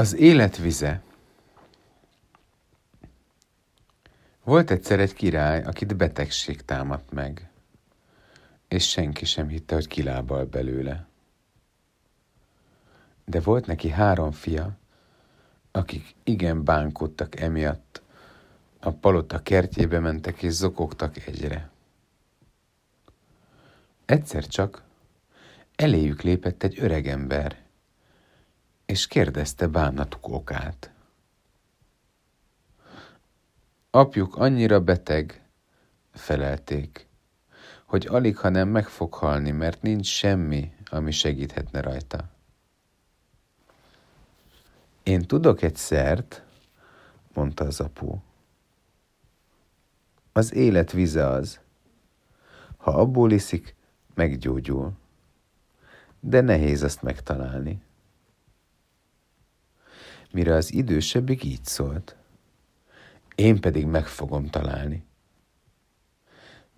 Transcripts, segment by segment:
Az élet vize. Volt egyszer egy király, akit betegség támadt meg, és senki sem hitte, hogy kilábal belőle. De volt neki három fia, akik igen bánkodtak emiatt, a palota kertjébe mentek és zokogtak egyre. Egyszer csak eléjük lépett egy öregember, és kérdezte bánatuk okát. Apjuk annyira beteg, felelték, hogy alig, ha nem meg fog halni, mert nincs semmi, ami segíthetne rajta. Én tudok egy szert, mondta az apu. Az élet vize az. Ha abból iszik, meggyógyul. De nehéz azt megtalálni mire az idősebbik így szólt. Én pedig meg fogom találni.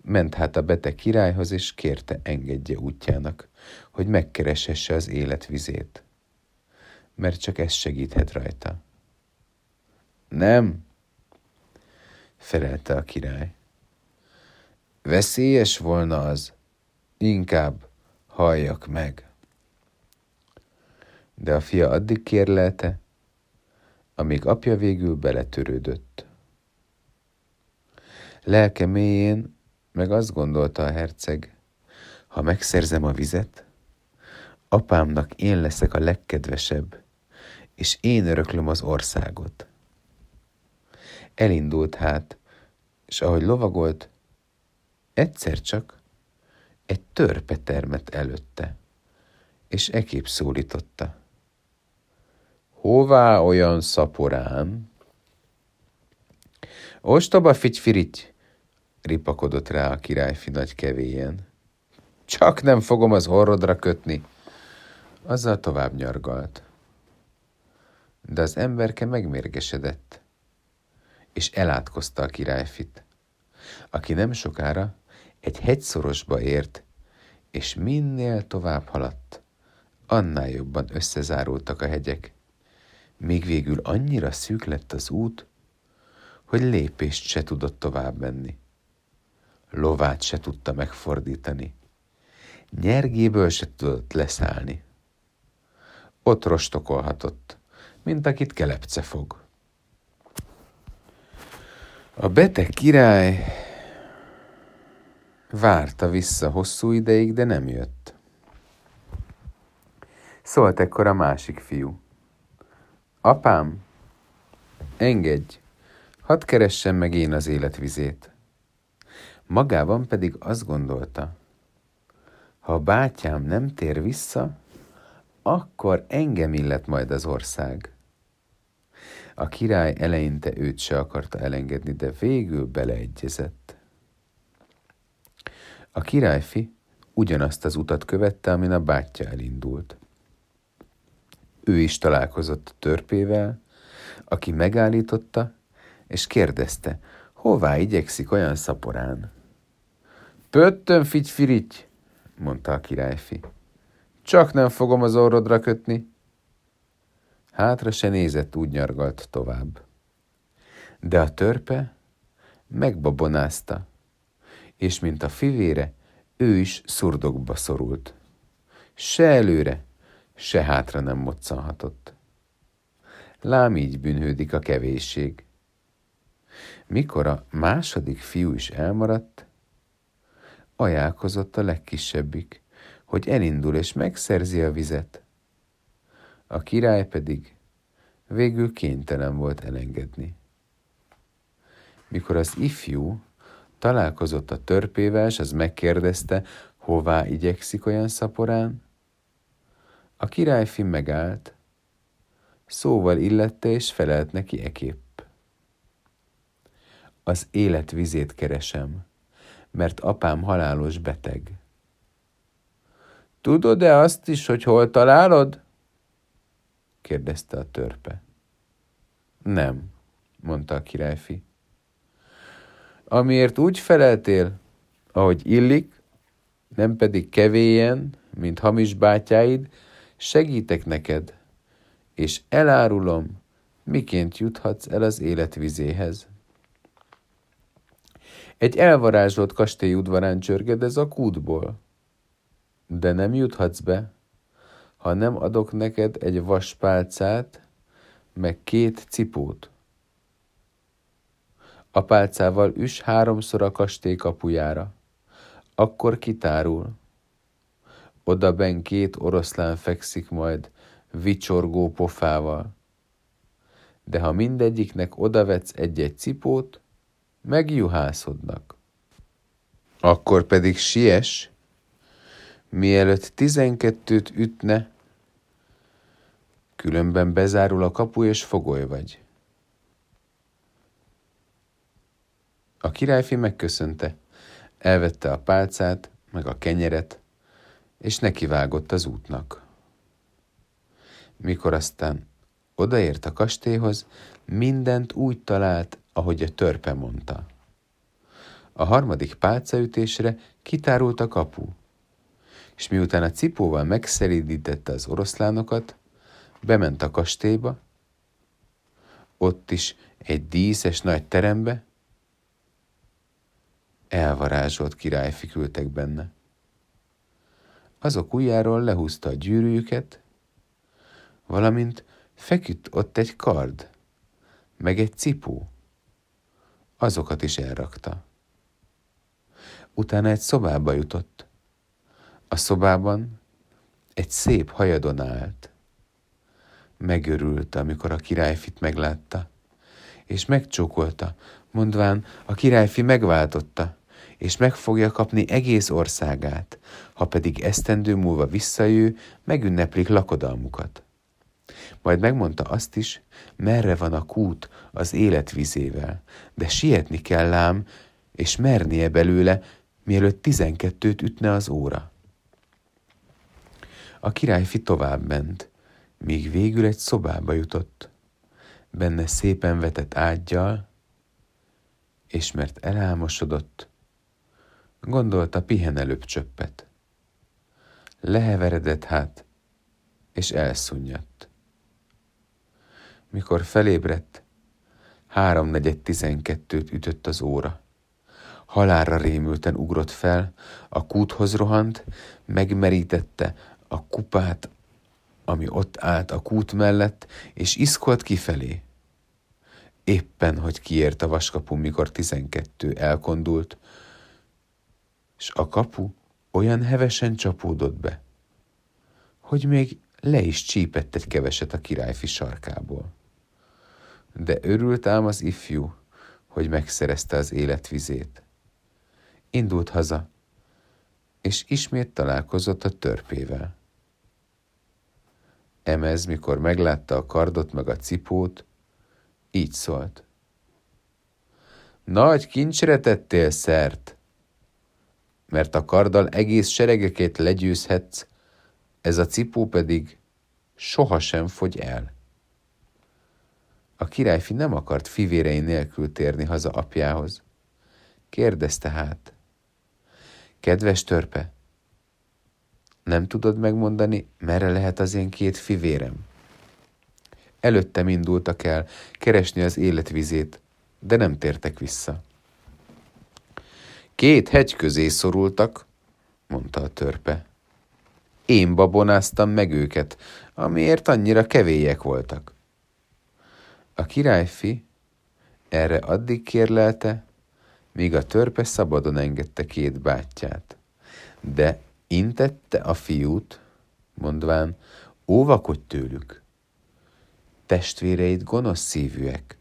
Ment hát a beteg királyhoz, és kérte engedje útjának, hogy megkeresesse az életvizét, mert csak ez segíthet rajta. Nem, felelte a király. Veszélyes volna az, inkább halljak meg. De a fia addig kérlelte, amíg apja végül beletörődött. Lelke mélyén meg azt gondolta a herceg, ha megszerzem a vizet, apámnak én leszek a legkedvesebb, és én öröklöm az országot. Elindult hát, és ahogy lovagolt, egyszer csak egy törpe termett előtte, és ekép szólította. Hová olyan szaporán? Ostoba figyfirigy, ripakodott rá a királyfi nagy kevéjen. Csak nem fogom az orrodra kötni. Azzal tovább nyargalt. De az emberke megmérgesedett, és elátkozta a királyfit, aki nem sokára egy hegyszorosba ért, és minél tovább haladt, annál jobban összezárultak a hegyek még végül annyira szűk lett az út, hogy lépést se tudott tovább menni. Lovát se tudta megfordítani. Nyergéből se tudott leszállni. Ott rostokolhatott, mint akit kelepce fog. A beteg király várta vissza hosszú ideig, de nem jött. Szólt ekkor a másik fiú. Apám, engedj, hadd keressem meg én az életvizét. Magában pedig azt gondolta, ha a bátyám nem tér vissza, akkor engem illet majd az ország. A király eleinte őt se akarta elengedni, de végül beleegyezett. A királyfi ugyanazt az utat követte, amin a bátyja elindult. Ő is találkozott a törpével, aki megállította, és kérdezte, hová igyekszik olyan szaporán. Pöttön figyfirigy, mondta a királyfi. Csak nem fogom az orrodra kötni. Hátra se nézett, úgy nyargalt tovább. De a törpe megbabonázta, és mint a fivére, ő is szurdokba szorult. Se előre, se hátra nem moccanhatott. Lám így bűnhődik a kevésség. Mikor a második fiú is elmaradt, ajánlkozott a legkisebbik, hogy elindul és megszerzi a vizet. A király pedig végül kénytelen volt elengedni. Mikor az ifjú találkozott a törpével, és az megkérdezte, hová igyekszik olyan szaporán, a királyfi megállt, szóval illette és felelt neki ekép. Az élet vizét keresem, mert apám halálos beteg. Tudod-e azt is, hogy hol találod? kérdezte a törpe. Nem, mondta a királyfi. Amiért úgy feleltél, ahogy illik, nem pedig kevélyen, mint hamis bátyáid, segítek neked, és elárulom, miként juthatsz el az életvizéhez. Egy elvarázsolt kastély udvarán csörgedez a kútból, de nem juthatsz be, ha nem adok neked egy vaspálcát, meg két cipót. A pálcával üs háromszor a kastély kapujára, akkor kitárul. Oda ben két oroszlán fekszik majd, vicsorgó pofával. De ha mindegyiknek odavetsz egy-egy cipót, megjuhászodnak. Akkor pedig siess, mielőtt tizenkettőt ütne, különben bezárul a kapu és fogoly vagy. A királyfi megköszönte, elvette a pálcát, meg a kenyeret, és nekivágott az útnak. Mikor aztán odaért a kastélyhoz, mindent úgy talált, ahogy a törpe mondta. A harmadik pálcaütésre kitárult a kapu, és miután a cipóval megszeridítette az oroszlánokat, bement a kastélyba, ott is egy díszes nagy terembe, elvarázsolt királyfi küldtek benne. Azok ujjáról lehúzta a gyűrűjüket, valamint feküdt ott egy kard, meg egy cipó. Azokat is elrakta. Utána egy szobába jutott. A szobában egy szép hajadon állt. Megörült, amikor a királyfit meglátta, és megcsókolta, mondván, a királyfi megváltotta, és meg fogja kapni egész országát, ha pedig esztendő múlva visszajő, megünneplik lakodalmukat. Majd megmondta azt is, merre van a kút az életvizével, de sietni kell ám, és mernie belőle, mielőtt tizenkettőt ütne az óra. A királyfi tovább ment, míg végül egy szobába jutott, benne szépen vetett ágyjal, és mert elálmosodott, gondolta pihen előbb csöppet. Leheveredett hát, és elszunyadt. Mikor felébredt, háromnegyed tizenkettőt ütött az óra. Halálra rémülten ugrott fel, a kúthoz rohant, megmerítette a kupát, ami ott állt a kút mellett, és iszkolt kifelé. Éppen, hogy kiért a vaskapu, mikor tizenkettő elkondult, és a kapu olyan hevesen csapódott be, hogy még le is csípett egy keveset a királyfi sarkából. De örült ám az ifjú, hogy megszerezte az életvizét. Indult haza, és ismét találkozott a törpével. Emez, mikor meglátta a kardot meg a cipót, így szólt. Nagy kincsre tettél szert, mert a karddal egész seregeket legyőzhetsz, ez a cipó pedig sohasem fogy el. A királyfi nem akart fivérei nélkül térni haza apjához. Kérdezte hát. Kedves törpe, nem tudod megmondani, merre lehet az én két fivérem? Előttem indultak el keresni az életvizét, de nem tértek vissza. Két hegy közé szorultak, mondta a törpe. Én babonáztam meg őket, amiért annyira kevélyek voltak. A királyfi erre addig kérlelte, míg a törpe szabadon engedte két bátyját. De intette a fiút, mondván, óvakodj tőlük. Testvéreid gonosz szívűek.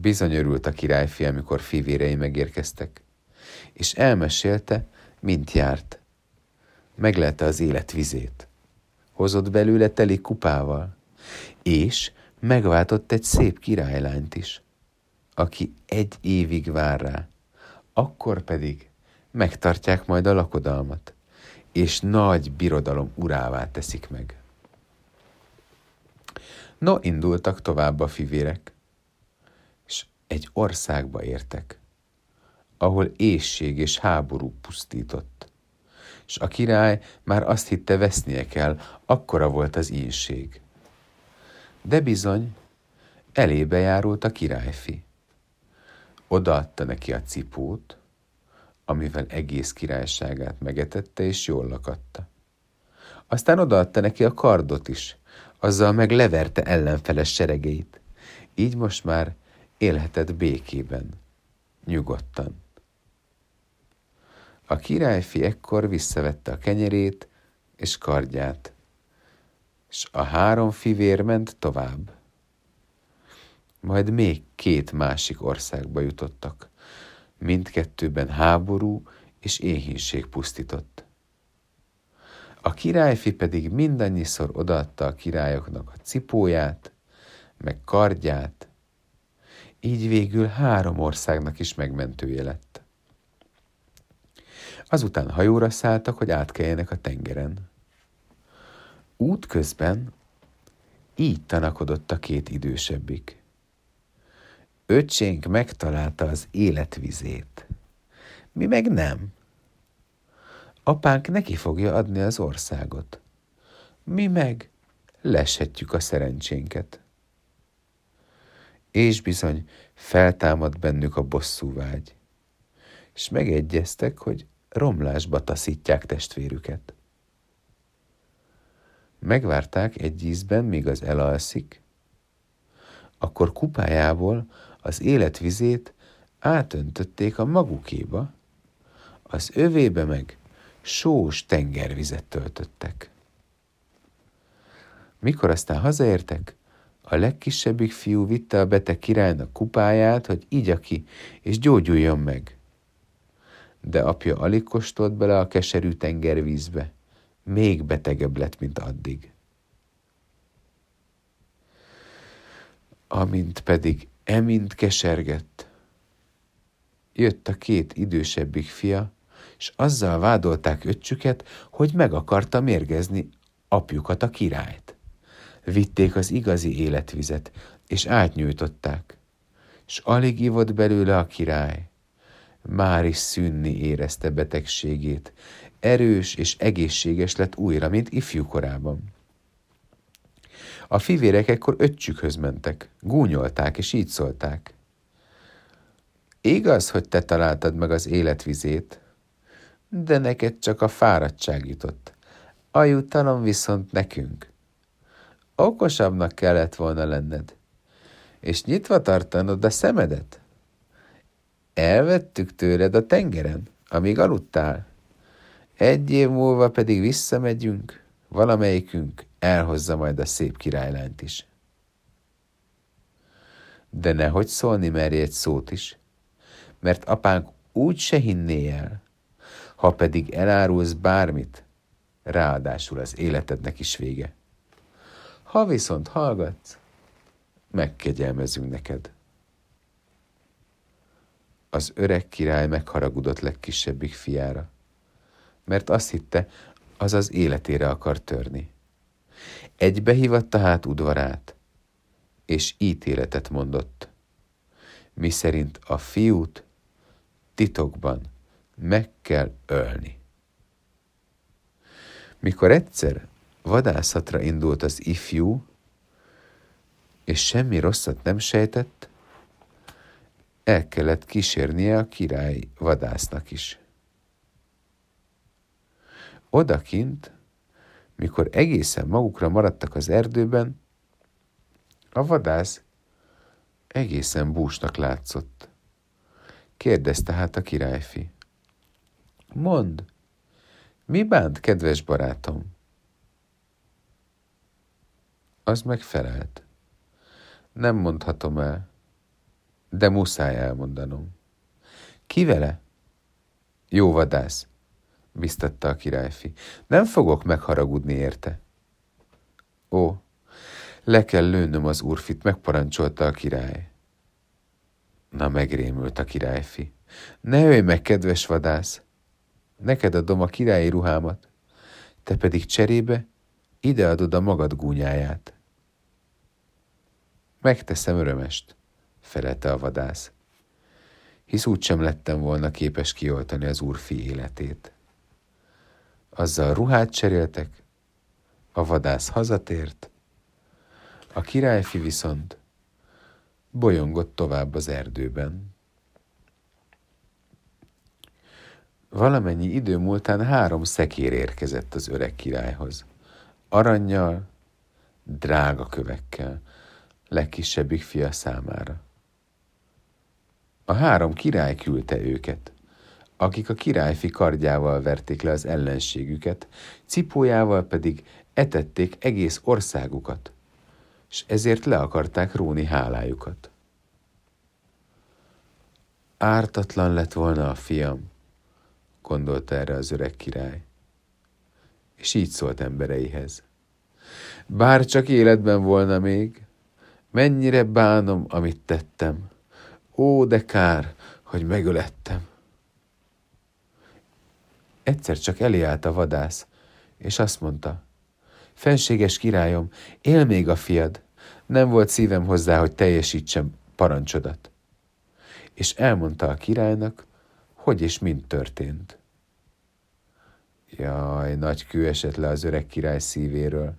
Bizony örült a királyfi, amikor fivérei megérkeztek, és elmesélte, mint járt. Meglelte az élet vizét. Hozott belőle teli kupával, és megváltott egy szép királylányt is, aki egy évig vár rá, akkor pedig megtartják majd a lakodalmat, és nagy birodalom urává teszik meg. No, indultak tovább a fivérek, egy országba értek, ahol ésség és háború pusztított. s a király már azt hitte vesznie kell, akkora volt az ínség. De bizony, elébe járult a királyfi. Odaadta neki a cipót, amivel egész királyságát megetette és jól lakatta. Aztán odaadta neki a kardot is, azzal meg leverte ellenfeles seregeit. Így most már élhetett békében, nyugodtan. A királyfi ekkor visszavette a kenyerét és kardját, és a három fivér ment tovább. Majd még két másik országba jutottak. Mindkettőben háború és éhínség pusztított. A királyfi pedig mindannyiszor odaadta a királyoknak a cipóját, meg kardját, így végül három országnak is megmentője lett. Azután hajóra szálltak, hogy átkeljenek a tengeren. Út közben így tanakodott a két idősebbik. Öcsénk megtalálta az életvizét. Mi meg nem. Apánk neki fogja adni az országot. Mi meg leshetjük a szerencsénket. És bizony feltámad bennük a bosszúvágy, és megegyeztek, hogy romlásba taszítják testvérüket. Megvárták egy ízben, míg az elalszik, akkor kupájából az életvizét átöntötték a magukéba, az övébe meg sós tengervizet töltöttek. Mikor aztán hazaértek, a legkisebbik fiú vitte a beteg királynak kupáját, hogy igya ki, és gyógyuljon meg. De apja alig kóstolt bele a keserű tengervízbe, még betegebb lett, mint addig. Amint pedig emint kesergett, jött a két idősebbik fia, és azzal vádolták öccsüket, hogy meg akarta mérgezni apjukat, a királyt. Vitték az igazi életvizet, és átnyújtották, és alig ivott belőle a király. Már is szűnni érezte betegségét, erős és egészséges lett újra, mint ifjú korában. A fivérek ekkor öccsükhöz mentek, gúnyolták és így szólták. Igaz, hogy te találtad meg az életvizét, de neked csak a fáradtság jutott. A jutalom viszont nekünk. Okosabbnak kellett volna lenned, és nyitva tartanod a szemedet. Elvettük tőled a tengeren, amíg aludtál. Egy év múlva pedig visszamegyünk, valamelyikünk elhozza majd a szép királylányt is. De nehogy szólni merj egy szót is, mert apánk úgy se hinné el, ha pedig elárulsz bármit, ráadásul az életednek is vége. Ha viszont hallgatsz, megkegyelmezünk neked. Az öreg király megharagudott legkisebbik fiára, mert azt hitte, az az életére akar törni. Egybe hívatta hát udvarát, és ítéletet mondott, mi szerint a fiút titokban meg kell ölni. Mikor egyszer vadászatra indult az ifjú, és semmi rosszat nem sejtett, el kellett kísérnie a király vadásznak is. Odakint, mikor egészen magukra maradtak az erdőben, a vadász egészen búsnak látszott. Kérdezte hát a királyfi. Mond, mi bánt, kedves barátom? Az megfelelt. Nem mondhatom el, de muszáj elmondanom. Ki vele? Jó vadász, biztatta a királyfi. Nem fogok megharagudni érte. Ó, le kell lőnöm az úrfit, megparancsolta a király. Na, megrémült a királyfi. Ne ölj meg, kedves vadász! neked adom a királyi ruhámat, te pedig cserébe ide adod a magad gúnyáját. Megteszem örömest, felelte a vadász, hisz úgy sem lettem volna képes kioltani az úrfi életét. Azzal ruhát cseréltek, a vadász hazatért, a királyfi viszont bolyongott tovább az erdőben. Valamennyi idő múltán három szekér érkezett az öreg királyhoz. Aranyjal, drága kövekkel, legkisebbik fia számára. A három király küldte őket, akik a királyfi kardjával verték le az ellenségüket, cipójával pedig etették egész országukat, és ezért le akarták róni hálájukat. Ártatlan lett volna a fiam, gondolta erre az öreg király, és így szólt embereihez. Bár csak életben volna még, mennyire bánom, amit tettem. Ó, de kár, hogy megölettem. Egyszer csak elé a vadász, és azt mondta, Fenséges királyom, él még a fiad, nem volt szívem hozzá, hogy teljesítsem parancsodat. És elmondta a királynak, hogy és mind történt. Jaj, nagy kő esett le az öreg király szívéről,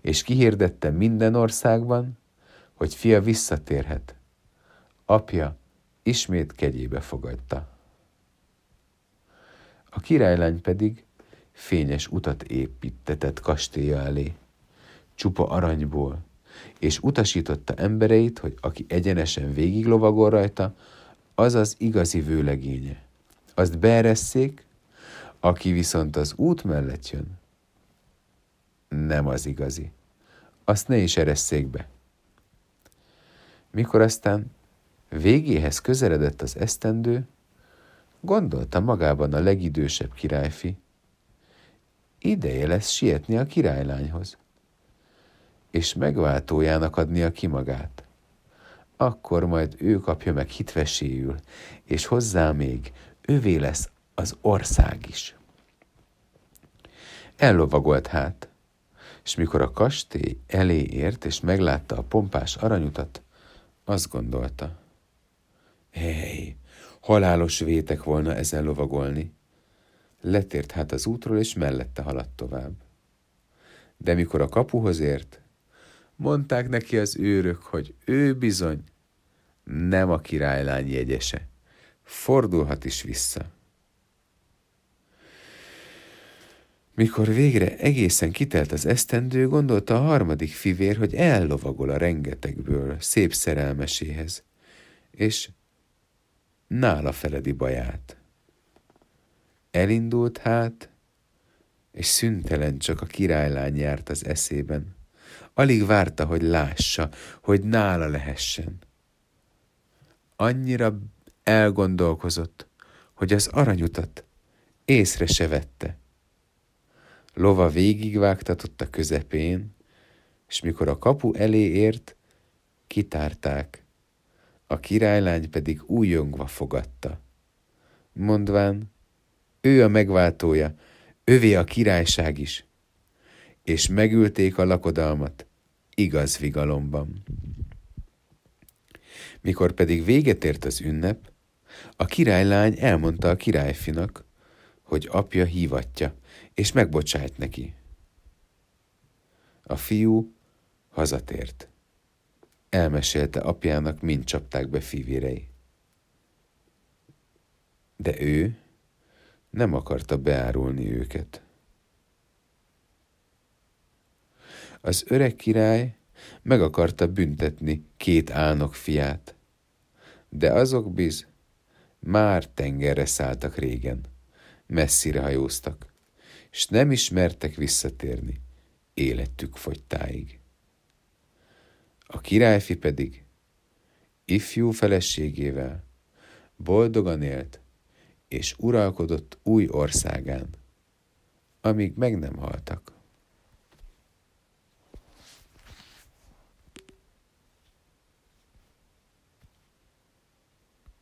és kihirdette minden országban, hogy fia visszatérhet. Apja ismét kegyébe fogadta. A királylány pedig fényes utat építetett kastélya elé, csupa aranyból, és utasította embereit, hogy aki egyenesen végig lovagol rajta, az az igazi vőlegénye. Azt beeresszék, aki viszont az út mellett jön, nem az igazi. Azt ne is eresszék be. Mikor aztán végéhez közeledett az esztendő, gondolta magában a legidősebb királyfi, ideje lesz sietni a királylányhoz, és megváltójának adnia ki magát. Akkor majd ő kapja meg hitveséül, és hozzá még ővé lesz az ország is. Ellovagolt hát, és mikor a kastély elé ért, és meglátta a pompás aranyutat, azt gondolta, hely, halálos vétek volna ezen lovagolni. Letért hát az útról, és mellette haladt tovább. De mikor a kapuhoz ért, mondták neki az őrök, hogy ő bizony nem a királylány jegyese, fordulhat is vissza. Mikor végre egészen kitelt az esztendő, gondolta a harmadik fivér, hogy ellovagol a rengetegből szép szerelmeséhez, és nála feledi baját. Elindult hát, és szüntelen csak a királylány járt az eszében. Alig várta, hogy lássa, hogy nála lehessen. Annyira elgondolkozott, hogy az aranyutat észre se vette Lova végigvágtatott a közepén, és mikor a kapu elé ért, kitárták, a királylány pedig újongva fogadta. Mondván, ő a megváltója, övé a királyság is, és megülték a lakodalmat igaz vigalomban. Mikor pedig véget ért az ünnep, a királylány elmondta a királyfinak, hogy apja hívatja, és megbocsájt neki. A fiú hazatért. Elmesélte apjának, mind csapták be fivérei. De ő nem akarta beárulni őket. Az öreg király meg akarta büntetni két álnok fiát, de azok biz már tengerre szálltak régen, messzire hajóztak és nem ismertek visszatérni életük fogytáig. A királyfi pedig ifjú feleségével boldogan élt, és uralkodott új országán, amíg meg nem haltak.